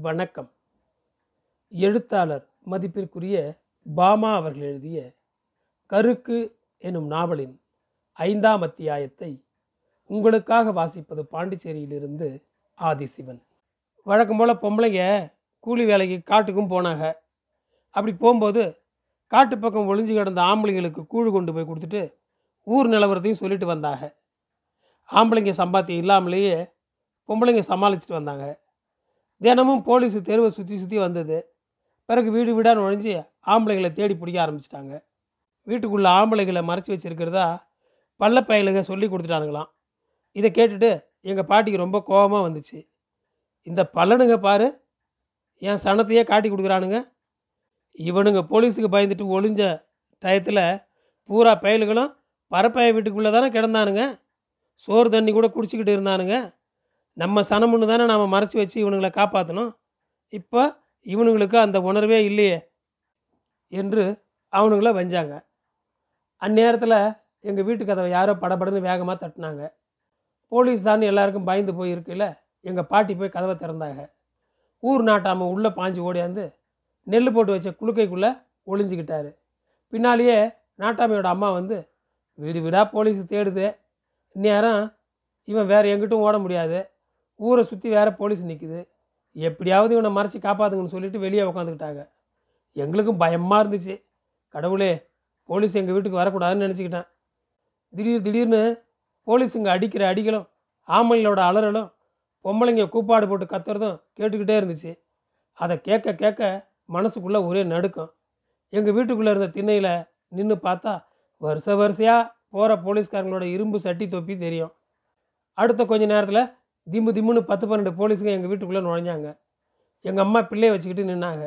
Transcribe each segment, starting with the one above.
வணக்கம். எழுத்தாளர் மதிப்பிற்குரிய பாமா அவர்கள் எழுதிய கருக்கு எனும் நாவலின் ஐந்தாம் அத்தியாயத்தை உங்களுக்காக வாசிப்பது பாண்டிச்சேரியிலிருந்து ஆதிசிவன். வழக்கம் போல் பொம்பளைங்க கூலி வேலைக்கு காட்டுக்கும் போனாங்க. அப்படி போகும்போது காட்டு பக்கம் ஒளிஞ்சு கிடந்த ஆம்பளைங்களுக்கு கூழ் கொண்டு போய் கொடுத்துட்டு ஊர் நிலவரத்தையும் சொல்லிட்டு வந்தாங்க. ஆம்பளைங்க சம்பாத்தியம் இல்லாமலேயே பொம்பளைங்க சமாளிச்சுட்டு வந்தாங்க. தினமும் போலீஸ் தெருவை சுற்றி சுற்றி வந்தது. பிறகு வீடு வீடாக நுழைஞ்சு ஆம்பளைகளை தேடி பிடிக்க ஆரம்பிச்சிட்டாங்க. வீட்டுக்குள்ளே ஆம்பளைகளை மறைச்சி வச்சிருக்கிறதா பள்ள பயலுக சொல்லி கொடுத்துட்டானுங்களாம். இதை கேட்டுட்டு எங்கள் பாட்டிக்கு ரொம்ப கோபமாக வந்துச்சு. இந்த பல்லனுங்க பாரு என் சனத்தையே காட்டி கொடுக்குறானுங்க. இவனுங்க போலீஸுக்கு பயந்துட்டு ஒளிஞ்ச டயத்தில் பூரா பயலுகளும் பரப்பய வீட்டுக்குள்ளே தானே கிடந்தானுங்க. சோறு தண்ணி கூட குடிச்சிக்கிட்டு இருந்தானுங்க. நம்ம சனமுன்னு தானே நாம் மறைச்சி வச்சு இவனுங்களை காப்பாற்றணும் இப்போ இவனுங்களுக்கு அந்த உணர்வே இல்லையே என்று அவனுங்கள வஞ்சாங்க. அந்நேரத்தில் எங்கள் வீட்டு கதவை யாரோ படபடன்னு வேகமாக தட்டினாங்க. போலீஸ் தான் எல்லாருக்கும் பயந்து போயிருக்குல்ல எங்கள் பாட்டி போய் கதவை திறந்தாங்க. ஊர் நாட்டாமல் உள்ளே பாஞ்சு ஓடியாந்து நெல் போட்டு வச்ச குளுக்கைக்குள்ளே ஒளிஞ்சிக்கிட்டாரு. பின்னாலேயே நாட்டாமையோட அம்மா வந்து வீடு வீடாக போலீஸ் தேடுது. இந்நேரம் இவன் வேறு எங்கிட்டும் ஓட முடியாது. ஊரை சுற்றி வேற போலீஸ் நிற்குது எப்படியாவது இவனை மறைச்சி காப்பாற்றுங்கன்னு சொல்லிட்டு வெளியே உக்காந்துக்கிட்டாங்க. எங்களுக்கும் பயமாக இருந்துச்சு. கடவுளே போலீஸ் எங்கள் வீட்டுக்கு வரக்கூடாதுன்னு நினச்சிக்கிட்டேன். திடீர் திடீர்னு போலீஸுங்க அடிக்கிற அடிகளும் ஆம்பளைங்களோட அலறலும் பொம்பளைங்க கூப்பாடு போட்டு கத்துறதும் கேட்டுக்கிட்டே இருந்துச்சு. அதை கேட்க கேட்க மனசுக்குள்ளே ஒரே நடுக்கம். எங்கள் வீட்டுக்குள்ளே இருந்த திண்ணையில் நின்று பார்த்தா வருஷ வரிசையாக போகிற போலீஸ்காரங்களோட இரும்பு சட்டி தொப்பி தெரியும். அடுத்த கொஞ்ச நேரத்தில் திம்மு திம்முன்னு பத்து பன்னெண்டு போலீஸுங்க எங்கள் வீட்டுக்குள்ளே நுழைஞ்சாங்க. எங்கள் அம்மா பிள்ளைய வச்சுக்கிட்டு நின்னாங்க.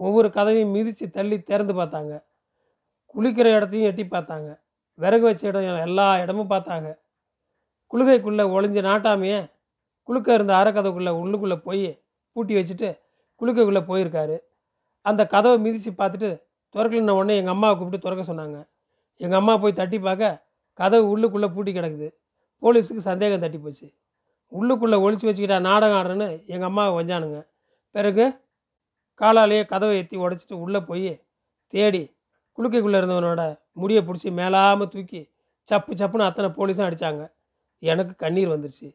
ஒவ்வொரு கதவையும் மிதித்து தள்ளி திறந்து பார்த்தாங்க. குளிக்கிற இடத்தையும் எட்டி பார்த்தாங்க. விறகு வச்ச இடம் எல்லா இடமும் பார்த்தாங்க. குளுகைக்குள்ளே ஒளிஞ்ச நாட்டாமையே குளுக்க இருந்த அறக்கதவுக்குள்ளே உள்ளுக்குள்ளே போய் பூட்டி வச்சுட்டு குளுக்கைக்குள்ளே போயிருக்காரு. அந்த கதவை மிதித்து பார்த்துட்டு திறக்கலன்ன உடனே எங்கள் அம்மாவை கூப்பிட்டு திறக்க சொன்னாங்க. எங்கள் அம்மா போய் தட்டி பார்க்க கதவு உள்ளுக்குள்ளே பூட்டி கிடக்குது. போலீஸுக்கு சந்தேகம் தட்டி போச்சு உள்ளுக்குள்ளே ஒழிச்சு வச்சுக்கிட்டா நாடகம் ஆடுறேன்னு எங்கள் அம்மாவை வஞ்சானுங்க. பிறகு காலாலேயே கதவை எத்தி உடச்சிட்டு உள்ளே போய் தேடி குளுக்கைக்குள்ளே இருந்தவனோட முடியை பிடிச்சி மேலாமல் தூக்கி சப்பு சப்புன்னு அத்தனை போலீஸும் அடித்தாங்க எனக்கு கண்ணீர் வந்துருச்சு.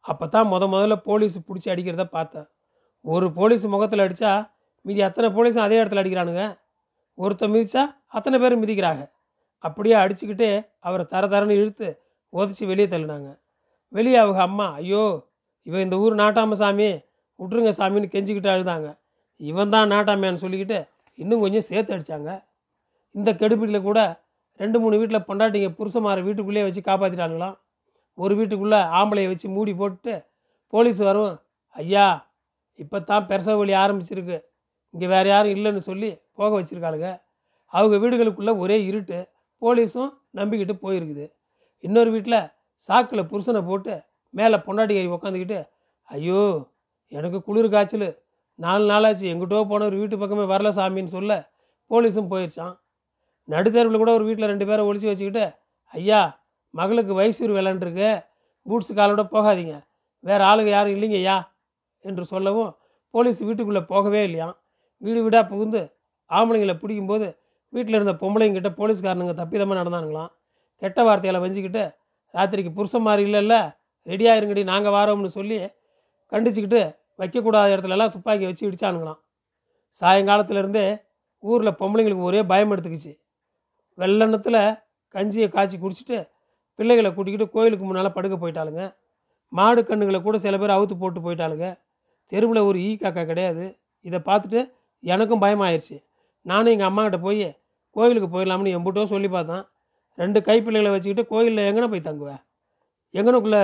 அப்போ தான் முத முதல்ல போலீஸ் பிடிச்சி அடிக்கிறத பார்த்தேன். ஒரு போலீஸ் முகத்தில் அடித்தா மீதி அத்தனை போலீஸும் அதே இடத்துல அடிக்கிறானுங்க. ஒருத்தர் மிதிச்சா அத்தனை பேரும் மிதிக்கிறாங்க. அப்படியே அடிச்சுக்கிட்டே அவரை தர தரன்னு இழுத்து உதச்சி வெளியே தள்ளினாங்க. வெளியே அவங்க அம்மா ஐயோ இவன் இந்த ஊர் நாட்டாம சாமி விட்ருங்க சாமின்னு கெஞ்சிக்கிட்டு அழுதாங்க. இவன் தான் நாட்டாமையான்னு சொல்லிக்கிட்டு இன்னும் கொஞ்சம் சேர்த்து அடித்தாங்க இந்த கெடுப்பீட்டில் கூட ரெண்டு மூணு வீட்டில் பொண்டாட்டிங்க புருஷமார வீட்டுக்குள்ளேயே வச்சு காப்பாற்றிட்டாங்களாம் ஒரு வீட்டுக்குள்ளே ஆம்பளையை வச்சு மூடி போட்டுட்டு போலீஸ் வரும். ஐயா இப்போ தான் பெருச வழி ஆரம்பிச்சிருக்கு. இங்கே வேறு யாரும் இல்லைன்னு சொல்லி போக வச்சுருக்காளுங்க அவங்க வீடுகளுக்குள்ளே ஒரே இருட்டு. போலீஸும் நம்பிக்கிட்டு போயிருக்குது. இன்னொரு வீட்டில் சாக்கில் புருஷனை போட்டு மேலே பொண்டாட்டி ஏறி உக்காந்துக்கிட்டு ஐயோ எனக்கு குளிர் காய்ச்சல். நாலு நாளாச்சு. எங்கிட்டோ போனவர் வீட்டு பக்கமே வரல சாமின்னு சொல்ல போலீஸும் போயிடுச்சான் நடுத்தருவில் கூட ஒரு வீட்டில் ரெண்டு பேரை ஒழிச்சு வச்சுக்கிட்டு ஐயா மகளுக்கு வயசூர் விளாண்டுருக்கு பூட்ஸ் காலோட போகாதீங்க. வேறு ஆளுங்க யாரும் இல்லைங்க ஐயா என்று சொல்லவும் போலீஸ் வீட்டுக்குள்ளே போகவே இல்லையாம். வீடு வீடாக புகுந்து ஆம்பளைங்களை பிடிக்கும்போது வீட்டில் இருந்த பொம்பளைங்கிட்ட போலீஸ்காரனுங்க தப்பிதமாக நடந்தானுங்களாம். கெட்ட வார்த்தையால் வஞ்சிக்கிட்டு ராத்திரிக்கு புருஷன் மாதிரி இல்லைல்ல. ரெடியாக இருங்கடி நாங்கள் வாரோம்னு சொல்லி கண்டிச்சுக்கிட்டு வைக்கக்கூடாத இடத்துலலாம் துப்பாக்கி வச்சு இடிச்சானுங்களாம். சாயங்காலத்துலேருந்தே ஊரில் பொம்பளைங்களுக்கு ஒரே பயம் எடுத்துக்கிச்சு. வெள்ளெண்ணத்தில் கஞ்சியை காய்ச்சி குடிச்சிட்டு பிள்ளைகளை கூட்டிக்கிட்டு கோயிலுக்கு முன்னால் படுக்க போயிட்டாளுங்க. மாடு கண்ணுகளை கூட சில பேர் அவுத்து போட்டு போயிட்டாளுங்க. தெருவில் ஒரு ஈ காக்கா கிடையாது. இதை பார்த்துட்டு எனக்கும் பயமாயிருச்சு. நானும் எங்கள் அம்மாக்கிட்ட போய் கோயிலுக்கு போயிடலாம்னு எம்புட்டோ சொல்லி பார்த்தேன். ரெண்டு கைப்பிள்ளைகளை வச்சுக்கிட்டு கோயிலில் எங்கன போய் தங்குவேன் எங்கனுக்குள்ளே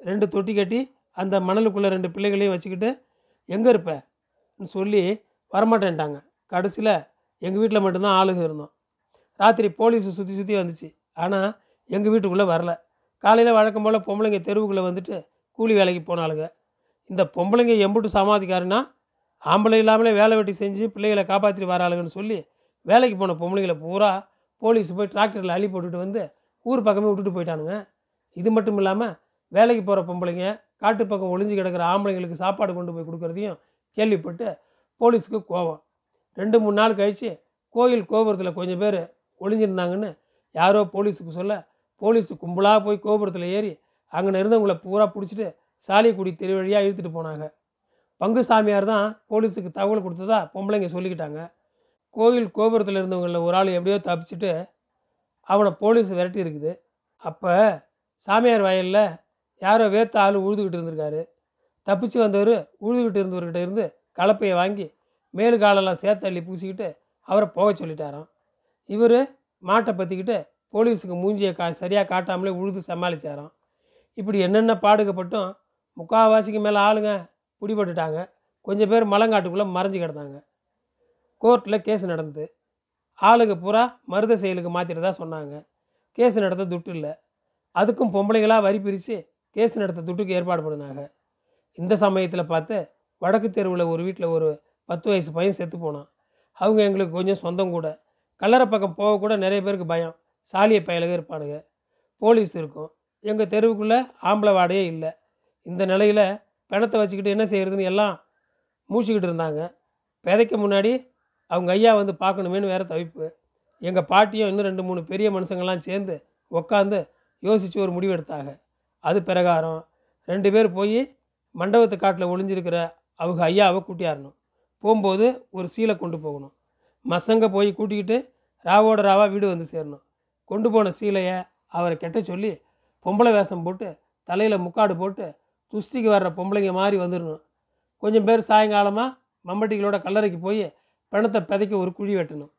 ரெண்டு தொட்டி கட்டி அந்த மணலுக்குள்ளே ரெண்டு பிள்ளைகளையும் வச்சுக்கிட்டு எங்கே இருப்பேன்னு சொல்லி வரமாட்டேன்ட்டாங்க. கடைசியில் எங்கள் வீட்டில் மட்டும்தான் ஆளுங்க இருந்தோம். ராத்திரி போலீஸ் சுற்றி சுற்றி வந்துச்சு. ஆனால் எங்கள் வீட்டுக்குள்ளே வரல. காலையில் வழக்கம் போல் பொம்பளைங்க தெருவுக்குள்ளே வந்துட்டு கூலி வேலைக்கு போனாளுங்க. இந்த பொம்பளைங்க எம்புட்டு சமாதிக்காருன்னா ஆம்பளை இல்லாமலே வேலை வெட்டி செஞ்சு பிள்ளைகளை காப்பாற்றிட்டு வராளுங்கன்னு சொல்லி வேலைக்கு போன பொம்பளைங்களை பூரா போலீஸ் போய் டிராக்டரில் அள்ளி போட்டுட்டு வந்து ஊர் பக்கமே விட்டுட்டு போயிட்டானுங்க. இது மட்டும் இல்லாமல் வேலைக்கு போகிற பொம்பளைங்க காட்டு பக்கம் ஒளிஞ்சு கிடக்கிற ஆம்பளைங்களுக்கு சாப்பாடு கொண்டு போய் கொடுக்குறதையும் கேள்விப்பட்டு போலீஸுக்கு கோவம். ரெண்டு மூணு நாள் கழித்து கோயில் கோபுரத்தில் கொஞ்சம் பேர் ஒளிஞ்சிருந்தாங்கன்னு யாரோ போலீஸுக்கு சொல்ல போலீஸு கும்பலாக போய் கோபுரத்தில் ஏறி அங்கே இருந்தவங்கள பூரா பிடிச்சிட்டு சாலியக்குடி தெரு வழியாக இழுத்துட்டு போனாங்க. பங்கு சாமியார் தான் போலீஸுக்கு தகவல் கொடுத்ததா பொம்பளைங்க சொல்லிக்கிட்டாங்க. கோயில் கோபுரத்தில் இருந்தவங்களில் ஒரு ஆள் எப்படியோ தப்பிச்சுட்டு அவனை போலீஸ் விரட்டி இருக்குது. அப்போ சாமியார் வயலில் யாரோ வேத்த ஆள் உழுதுகிட்டு இருந்திருக்காரு. தப்பிச்சு வந்தவர் உழுதுகிட்டு இருந்தவர்கிட்ட இருந்து கலப்பையை வாங்கி மேலு காலெல்லாம் சேத்தள்ளி பூசிக்கிட்டு அவரை போக சொல்லிட்டாராம். இவர் மாட்டை பற்றிக்கிட்டு போலீஸுக்கு மூஞ்சியை கா சரியாக காட்டாமலே உழுது சமாளித்தாராம் இப்படி என்னென்ன பாடுகப்பட்டும் முக்கால்வாசிக்கு மேலே ஆளுங்க பிடிபட்டுட்டாங்க. கொஞ்சம் பேர் மலங்காட்டுக்குள்ளே மறைஞ்சு கிடந்தாங்க. கோர்ட்டில் கேஸ் நடந்தது ஆளுங்க பூரா மருத செயலுக்கு மாற்றிட்டதா சொன்னாங்க. கேஸ் நடத்த துட்டு இல்லை. அதுக்கும் பொம்பளைங்களாக வரி பிரித்து கேஸ் நடத்த துட்டுக்கு ஏற்பாடு பண்ணினாங்க. இந்த சமயத்தில் பார்த்து வடக்கு தெருவில் ஒரு வீட்டில் ஒரு பத்து வயசு பையன் செத்து போனான். அவங்க எங்களுக்கு கொஞ்சம் சொந்தம் கூட. கல்லறை பக்கம் போக கூட நிறைய பேருக்கு பயம். சாலிய பயலுக இருப்பானுங்க போலீஸ் இருக்கும். எங்கள் தெருவுக்குள்ளே ஆம்பளை வாடையே இல்லை. இந்த நிலையில் பிணத்தை வச்சுக்கிட்டு என்ன செய்கிறதுன்னு எல்லாம் மூச்சுக்கிட்டு இருந்தாங்க. விதைக்க முன்னாடி அவங்க ஐயா வந்து பார்க்கணுமேனு வேற தவிப்பு. எங்கள் பாட்டியும் இன்னும் ரெண்டு மூணு பெரிய மனுஷங்கள்லாம் சேர்ந்து உக்காந்து யோசித்து ஒரு முடிவு எடுத்தாங்க அது பிரகாரம். ரெண்டு பேர் போய் மண்டபத்து காட்டில் ஒளிஞ்சிருக்கிற அவங்க ஐயாவை கூட்டியாரணும். போகும்போது ஒரு சீலை கொண்டு போகணும். மசங்க போய் கூட்டிக்கிட்டு ராவோட ராவா வீடு வந்து சேரணும். கொண்டு போன சீலையை அவரை கெட்ட சொல்லி பொம்பளை வேஷம் போட்டு தலையில் முக்காடு போட்டு துஷ்டிக்கு வர்ற பொம்பளைங்க மாதிரி வந்துடணும் கொஞ்சம் பேர் சாயங்காலமாக மம்பட்டிகளோட கல்லறைக்கு போய் பிணத்தை பிதைக்க ஒரு குழி வெட்டணும்.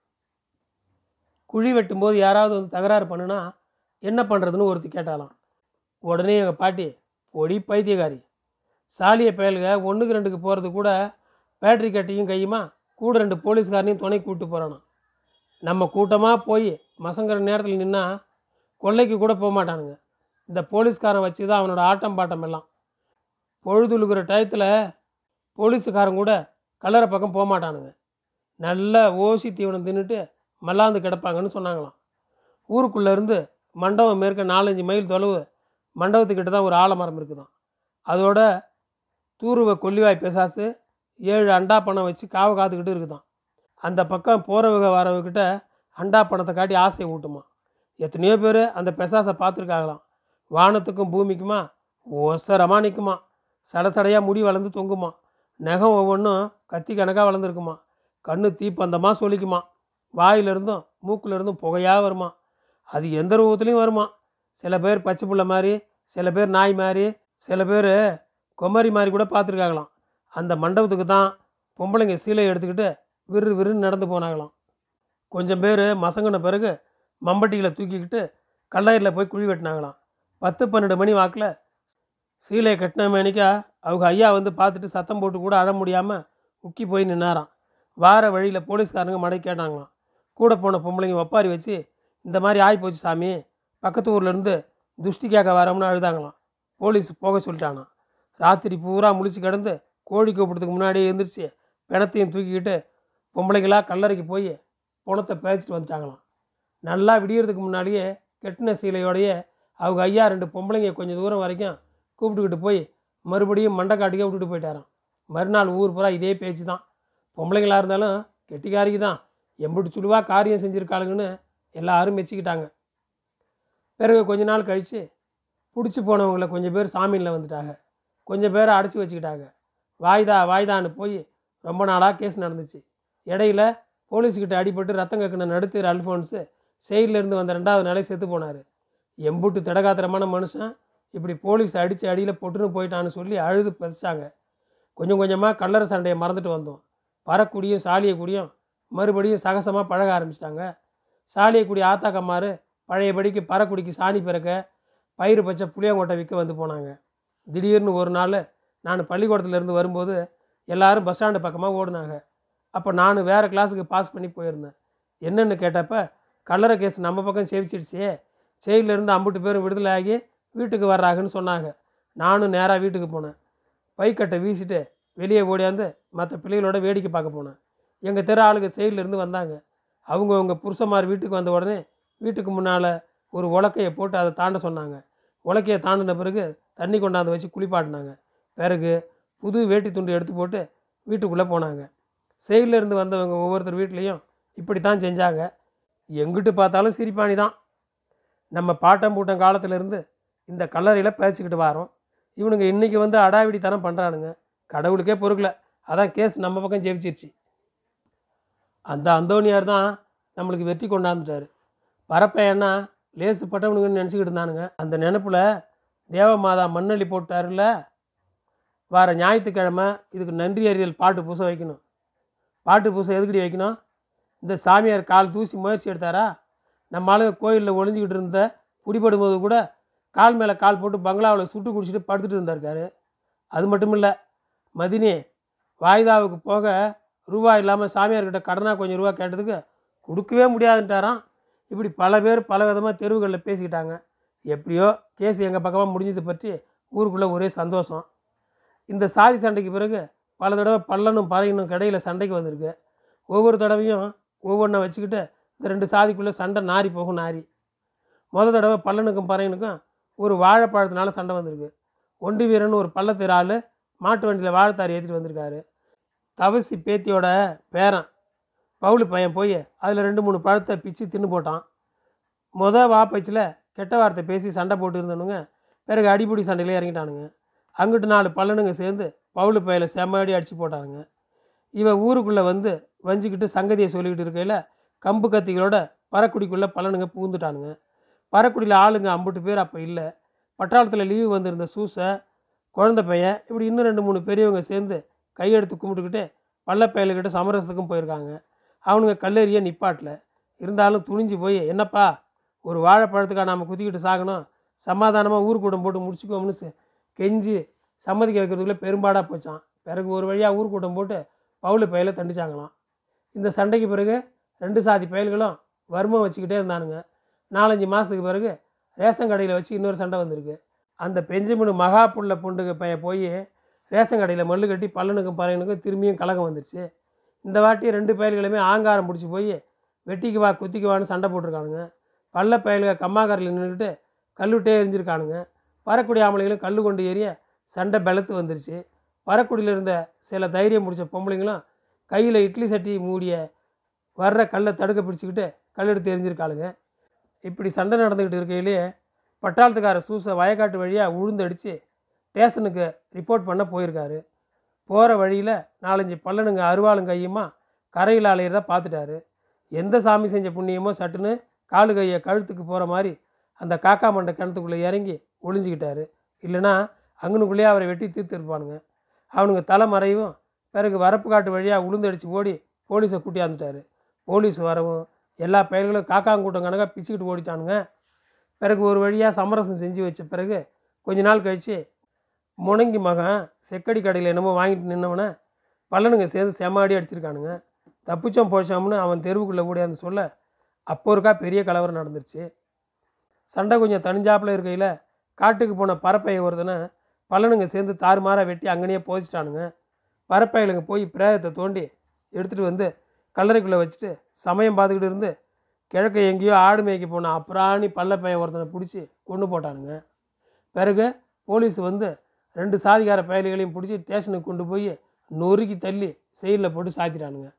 குழி வெட்டும்போது யாராவது வந்து தகராறு பண்ணுனா என்ன பண்ணுறதுன்னு ஒருத்தி கேட்டாலாம். உடனே எங்கள் பாட்டி பொடி பைத்தியக்காரி. சாலிய பயலுக ஒன்றுக்கு ரெண்டுக்கு போகிறது கூட பேட்டரி கட்டியும் கையுமா? கூட ரெண்டு போலீஸ்காரனையும் துணை கூப்பிட்டு போகிறானா நம்ம கூட்டமாக போய் மசங்கிற நேரத்தில் நின்னா கொள்ளைக்கு கூட போக மாட்டானுங்க. இந்த போலீஸ்காரன் வச்சு தான் அவனோட ஆட்டம் பாட்டம் எல்லாம். பொழுதுழுக்கிற டயத்தில் போலீஸுக்காரன் கூட கல்லறை பக்கம் போக மாட்டானுங்க. நல்ல ஓசி தீவனம் தின்னுட்டு மல்லாந்து கிடப்பாங்கன்னு சொன்னாங்களாம். ஊருக்குள்ளேருந்து மண்டபம் மேற்க நாலஞ்சு மைல் தொலைவு மண்டபத்துக்கிட்ட தான் ஒரு ஆலமரம் இருக்குதாம். அதோட தூருவ கொல்லிவாய் பெசாசு ஏழு அண்டா பணம் வச்சு காவை காத்துக்கிட்டு இருக்குதான் அந்த பக்கம் போகிறவங்க வரவங்கிட்ட அண்டா பணத்தை காட்டி ஆசையை ஊட்டுமா எத்தனையோ பேர் அந்த பெசாசை பார்த்துருக்காங்களாம். வானத்துக்கும் பூமிக்குமா ஒசரமாக நிற்குமா சடசடையாக முடி வளர்ந்து தொங்குமா நகம் ஒவ்வொன்றும் கத்தி கணக்காக வளர்ந்துருக்குமா கண்ணு தீப்பந்தமாக சொல்லிக்குமா வாயிலிருந்தும் மூக்கிலிருந்தும் புகையாக வருமா. அது எந்த ரூபத்துலேயும் வருமா. சில பேர் பச்சை பிள்ளை மாதிரி சில பேர் நாய் மாதிரி சில பேர் குமரி மாதிரி கூட பார்த்துருக்காங்களாம் அந்த மண்டபத்துக்கு தான் பொம்பளைங்க சீலை எடுத்துக்கிட்டு விறு விறுன்னு நடந்து போனாங்களாம். கொஞ்சம் பேர் மசங்கின பிறகு மம்பட்டியில் தூக்கிக்கிட்டு கல்லாயிரில் போய் குழி வெட்டினாங்களாம். பத்து பன்னெண்டு மணி வாக்கில் சீலையை கட்டின மேனிக்கா அவங்க ஐயா வந்து பார்த்துட்டு சத்தம் போட்டு கூட அழ முடியாமல் உக்கி போய் நின்னாராம். வார வழியில் போலீஸ்காரங்க மடை கேட்டாங்களாம். கூட போன பொம்பளைங்க ஒப்பாரி வச்சு இந்த மாதிரி ஆகிப்போச்சு சாமி பக்கத்து ஊர்லேருந்து துஷ்டி கேட்க வரோம்னு அழுதாங்களாம். போலீஸ் போக சொல்லிட்டானா ராத்திரி பூரா முழிச்சு கிடந்து கோழி கூப்பிட்றதுக்கு முன்னாடியே எழுந்திரிச்சு பிணத்தையும் தூக்கிக்கிட்டு பொம்பளைங்களாக கல்லறைக்கு போய் பணத்தை பேச்சிட்டு வந்துட்டாங்களாம். நல்லா விடியறதுக்கு முன்னாடியே கெட்டின சீலையோடையே அவங்க ஐயா ரெண்டு பொம்பளைங்க கொஞ்சம் தூரம் வரைக்கும் கூப்பிட்டுக்கிட்டு போய் மறுபடியும் மண்டக்காட்டுக்கே விட்டுட்டு போயிட்டாராம். மறுநாள் ஊர் பூரா இதே பேச்சு தான் பொம்பளைங்களாக இருந்தாலும் கெட்டிக்காரிக்கு தான். எம்பிட்டு சுழுவாக காரியம் செஞ்சுருக்காளுங்கன்னு எல்லாரும் மெச்சிக்கிட்டாங்க. பிறகு கொஞ்ச நாள் கழித்து பிடிச்சி போனவங்கள கொஞ்சம் பேர் சாமியில் வந்துட்டாங்க. கொஞ்சம் பேரை அடைச்சி வச்சுக்கிட்டாங்க. வாய்தா வாய்தான்னு போய் ரொம்ப நாளாக கேஸ் நடந்துச்சு. இடையில போலீஸ்கிட்ட அடிபட்டு ரத்தம் கக்கின நடுத்தர் அல்ஃபோன்ஸு செயலில் வந்த ரெண்டாவது நாளே செத்து போனார். எம்புட்டு திடகாத்திரமான மனுஷன் இப்படி போலீஸ் அடித்து அடியில் பொட்டுன்னு போயிட்டான்னு சொல்லி அழுது பதிச்சாங்க கொஞ்சம் கொஞ்சமாக கல்லறை சண்டையை மறந்துட்டு வந்தோம். பறக்கூடியும் சாலியக்கூடியும் மறுபடியும் சகசமாக பழக ஆரம்பிச்சிட்டாங்க. சாலியக்குடி ஆத்தாக்கம்மாறு பழையபடிக்கு பறக்குடிக்கு சாணி பிறக்க பயிர் பச்சை புளியங்கொட்டை விற்க வந்து போனாங்க. திடீர்னு ஒரு நாள் நான் பள்ளிக்கூடத்துலேருந்து வரும்போது எல்லாரும் பஸ் ஸ்டாண்டு பக்கமாக ஓடினாங்க. அப்போ நான் வேறு கிளாஸுக்கு பாஸ் பண்ணி போயிருந்தேன். என்னென்னு கேட்டப்ப கல்லறை கேஸ் நம்ம பக்கம் சேவிச்சிடுச்சே செயலிருந்து ஐம்பட்டு பேரும் விடுதலை ஆகி வீட்டுக்கு வர்றாங்கன்னு சொன்னாங்க. நானும் நேராக வீட்டுக்கு போனேன். பைக்கட்டை வீசிட்டு வெளியே ஓடியாந்து மற்ற பிள்ளைகளோட வேடிக்கை பார்க்க போனேன். எங்கள் தெரு ஆளுங்க சைட்லேருந்து வந்தாங்க. அவங்க அவங்க புருஷமார் வீட்டுக்கு வந்த உடனே வீட்டுக்கு முன்னால் ஒரு உலக்கையை போட்டு அதை தாண்ட சொன்னாங்க. உலக்கையை தாண்டின பிறகு தண்ணி கொண்டாந்து வச்சு குளிப்பாட்டினாங்க. பிறகு புது வேட்டி துண்டு எடுத்து போட்டு வீட்டுக்குள்ளே போனாங்க. சைட்லேருந்து வந்தவங்க ஒவ்வொருத்தர் வீட்லேயும் இப்படி தான் செஞ்சாங்க. எங்கிட்டு பார்த்தாலும் சிரிப்பாணி தான். நம்ம பாட்டம் பூட்டம் காலத்துலேருந்து இந்த கல்லறையில் பேசிக்கிட்டு வரோம். இவனுங்க இன்றைக்கி வந்து அடாவிடித்தனம் பண்ணுறானுங்க கடவுளுக்கே பொறுக்கல. அதான் கேஸ் நம்ம பக்கம் ஜெயிச்சிருச்சு. அந்த அந்தோனியார் தான் நம்மளுக்கு வெற்றி கொண்டாந்துட்டார். பரப்பையன்னா லேசு பட்டவனுங்கன்னு நினச்சிக்கிட்டு இருந்தானுங்க. அந்த நினப்பில் தேவமாதா மண்ணள்ளி போட்டார்ல. வார ஞாயிற்றுக்கிழமை இதுக்கு நன்றி அறிதல் பாட்டு பூசை வைக்கணும். பாட்டு பூசை எதுக்கடி வைக்கணும்? இந்த சாமியார் கால் தூசி முயற்சி எடுத்தாரா? நம்ம ஆளுங்க கோயிலில் ஒளிஞ்சிக்கிட்டு இருந்த பிடிபடும்போது கூட கால் மேலே கால் போட்டு பங்களாவில் சுட்டு குடிச்சிட்டு படுத்துட்டு இருந்தாருக்காரு. அது மட்டும் இல்லை மதினி வாய்தாவுக்கு போக ரூபா இல்லாமல் சாமியார்கிட்ட கடனாக கொஞ்சம் ரூபா கேட்டதுக்கு கொடுக்கவே முடியாதுன்ட்டாராம். இப்படி பல பேர் பல விதமாக தெருவுகளில் பேசிக்கிட்டாங்க. எப்படியோ கேஸ் எங்கள் பக்கமாக முடிஞ்சது பற்றி ஊருக்குள்ளே ஒரே சந்தோஷம். இந்த சாதி சண்டைக்கு பிறகு பல தடவை பல்லனும் பறையனும் கடையில் சண்டைக்கு வந்திருக்கு. ஒவ்வொரு தடவையும் ஒவ்வொன்றை வச்சுக்கிட்டு இந்த ரெண்டு சாதிக்குள்ளே சண்டை நாரி போகும் நாரி. முத தடவை பல்லனுக்கும் பறையனுக்கும் ஒரு வாழைப்பழத்தினால சண்டை வந்திருக்கு. ஒண்டி வீரன் ஒரு பள்ளத்தெரு ஆள் மாட்டு வண்டியில் வாழைத்தார் ஏற்றிட்டு வந்திருக்காரு. தவசி பேத்தியோட பேரன் பவுலு பையன் போய் அதில் ரெண்டு மூணு பழத்தை பிச்சு தின்னு போட்டான். முத வாப்பச்சில் கெட்ட வார்த்தை பேசி சண்டை போட்டு இருந்தனுங்க பிறகு அடிப்படி சண்டையிலே இறங்கிட்டானுங்க. அங்கிட்டு நாலு பல்லனுங்க சேர்ந்து பவுலு பையில செம்மடி அடித்து போட்டானுங்க. இவன் ஊருக்குள்ளே வந்து வஞ்சிக்கிட்டு சங்கதியை சொல்லிக்கிட்டு இருக்கையில் கம்பு கத்திகளோட பறக்குடிக்குள்ளே பல்லனுங்க பூந்துட்டானுங்க பறக்குடியில் ஆளுங்க அம்புட்டு பேர் அப்போ இல்லை. பட்டாளத்தில் லீவு வந்திருந்த சூசை குழந்த பையன் இப்படி இன்னும் ரெண்டு மூணு பெரியவங்க சேர்ந்து கையெடுத்து கும்பிட்டுக்கிட்டு பள்ளப்பயலுக்கிட்ட சமரசத்துக்கும் போயிருக்காங்க. அவனுங்க கல்லெறிய நிப்பாட்டில். இருந்தாலும் துணிஞ்சு போய் என்னப்பா ஒரு வாழைப்பழத்துக்காக நாம் குத்திக்கிட்டு சாகணும்? சமாதானமாக ஊர்க்கூட்டம் போட்டு முடிச்சுக்கோம்னு கெஞ்சி சம்மதிக்க வைக்கிறதுக்குள்ளே பெரும்பாடாக போச்சான். பிறகு ஒரு வழியாக ஊர்க்கூட்டம் போட்டு பவுலு பயலை தண்டிச்சாங்களாம். இந்த சண்டைக்கு பிறகு ரெண்டு சாதி பயல்களும் வர்மம் வச்சுக்கிட்டே இருந்தானுங்க. நாலஞ்சு மாதத்துக்கு பிறகு ரேஷன் கடையில் வச்சு இன்னொரு சண்டை வந்திருக்கு. அந்த பெஞ்சமினு மகா புள்ள புண்டுங்க பைய போய் ரேஷன் கடையில் மல்லு கட்டி பல்லனுக்கும் பறையனுக்கும் திரும்பியும் கலகம் வந்துருச்சு. இந்த வாட்டி ரெண்டு பயல்களுமே ஆங்காரம் பிடிச்சி போய் வெட்டிக்கு வா குத்திக்கு வான்னு சண்டை போட்டிருக்கானுங்க. பல்ல பயலுக கம்மாக்காரில் நின்றுக்கிட்டு கல்லுட்டே எரிஞ்சிருக்கானுங்க. பறக்குடி ஆம்பளைங்களும் கல் கொண்டு ஏறிய சண்டை பலத்து வந்துருச்சு. பறக்குடியில் இருந்த சில தைரியம் முடிச்ச பொம்பளைங்களும் கையில் இட்லி சட்டி மூடிய வர்ற கல்லை தடுக்க பிடிச்சிக்கிட்டு கல் எடுத்து எரிஞ்சிருக்காளுங்க. இப்படி சண்டை நடந்துக்கிட்டு இருக்கையிலேயே பட்டாளத்துக்கார சூசை வயக்காட்டு வழியாக உழுந்தடிச்சு ஸ்டேஷனுக்கு ரிப்போர்ட் பண்ண போயிருக்காரு. போகிற வழியில் நாலஞ்சு பல்லனுங்க அருவாளும் கையுமா கரையில் அலையிறத பார்த்துட்டாரு எந்த சாமி செஞ்ச புண்ணியமோ சட்டுன்னு காலு கையை கழுத்துக்கு போகிற மாதிரி அந்த காக்கா மண்டை கிணத்துக்குள்ளே இறங்கி ஒளிஞ்சிக்கிட்டாரு. இல்லைன்னா அங்கனுக்குள்ளேயே அவரை வெட்டி தீர்த்துருப்பானுங்க. அவனுங்க தலைமறையும் பிறகு வரப்பு காட்டு வழியாக உளுந்தடிச்சு ஓடி போலீஸை கூட்டியாந்துட்டாரு போலீஸ் வரவும் எல்லா பயல்களும் காக்காங்கூட்டம் கணக்காக பிச்சுக்கிட்டு ஓடிட்டானுங்க. பிறகு ஒரு வழியாக சமரசம் செஞ்சு வச்ச பிறகு கொஞ்ச நாள் கழித்து முணங்கி மகன் செக்கடி கடையில் என்னமோ வாங்கிட்டு நின்னவனே பல்லனுங்க சேர்ந்து செமாடி அடிச்சிருக்கானுங்க. தப்பிச்சோம் போச்சோம்னு அவன் தெருவுக்குள்ளே கூடியாந்து சொல்ல அப்போ இருக்கா பெரிய கலவரம் நடந்துருச்சு. சண்டை கொஞ்சம் தனிஞ்சாப்பில் இருக்கையில் காட்டுக்கு போன பறப்பையை ஒருத்தனை பல்லனுங்க சேர்ந்து தாறுமாறாக வெட்டி அங்கனையே போதிச்சிட்டானுங்க. பறப்பைகளுங்க போய் பிரேதத்தை தோண்டி எடுத்துகிட்டு வந்து கல்லறைக்குள்ளே வச்சுட்டு சமயம் பார்த்துக்கிட்டு இருந்து கிழக்க எங்கேயோ ஆடு மேய்க்க போன அப்புறாணி பையன் ஒருத்தனை பிடிச்சி கொண்டு போட்டானுங்க. பிறகு போலீஸ் வந்து ரெண்டு சாதிகார பயலிகளையும் பிடிச்சி ஸ்டேஷனுக்கு கொண்டு போய் நொறுக்கி தள்ளி செயலில் போட்டு சாத்திட்டானுங்க.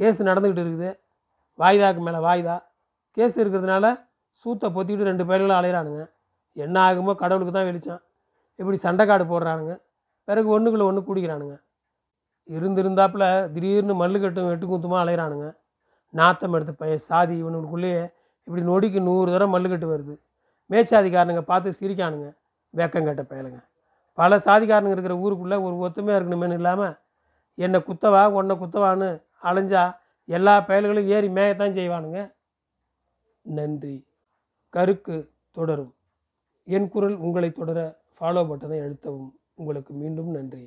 கேஸ் நடந்துக்கிட்டு இருக்குது. வாய்தாக்கு மேலே வாய்தா. கேஸ் இருக்கிறதுனால சூத்தை பொத்திக்கிட்டு ரெண்டு பயல்களும் அலையிறானுங்க. என்ன ஆகுமோ கடவுளுக்கு தான் வெளிச்சம். இப்படி சண்டைக்காடு போடுறானுங்க. பிறகு ஒன்றுக்குள்ளே ஒன்று குடிக்கிறானுங்க. இருந்திருந்தாப்புல திடீர்னு மல்லுக்கட்டும் வெட்டு குத்துமாக அலையிறானுங்க. நாத்தம் எடுத்த பையன் சாதி இவனுக்குள்ளேயே இப்படி நொடிக்கு நூறு தடவை மல்லுக்கட்டு வருது. மேச்சாதிக்காரனுங்க பார்த்து சிரிக்கானுங்க. வேக்கம் கட்ட பயலுங்க. பல சாதிக்காரனுங்க இருக்கிற ஊருக்குள்ளே ஒரு ஒத்துமையாக இருக்கணுமேனு இல்லாமல் என்னை குத்தவா உன்னை குத்தவான்னு அலைஞ்சா எல்லா பயல்களும் ஏறி மேயத்தான் செய்வானுங்க. நன்றி. கருக்கு தொடரும். என் குரல் உங்களை தொடர ஃபாலோ பட்டனை அழுத்தவும். உங்களுக்கு மீண்டும் நன்றி.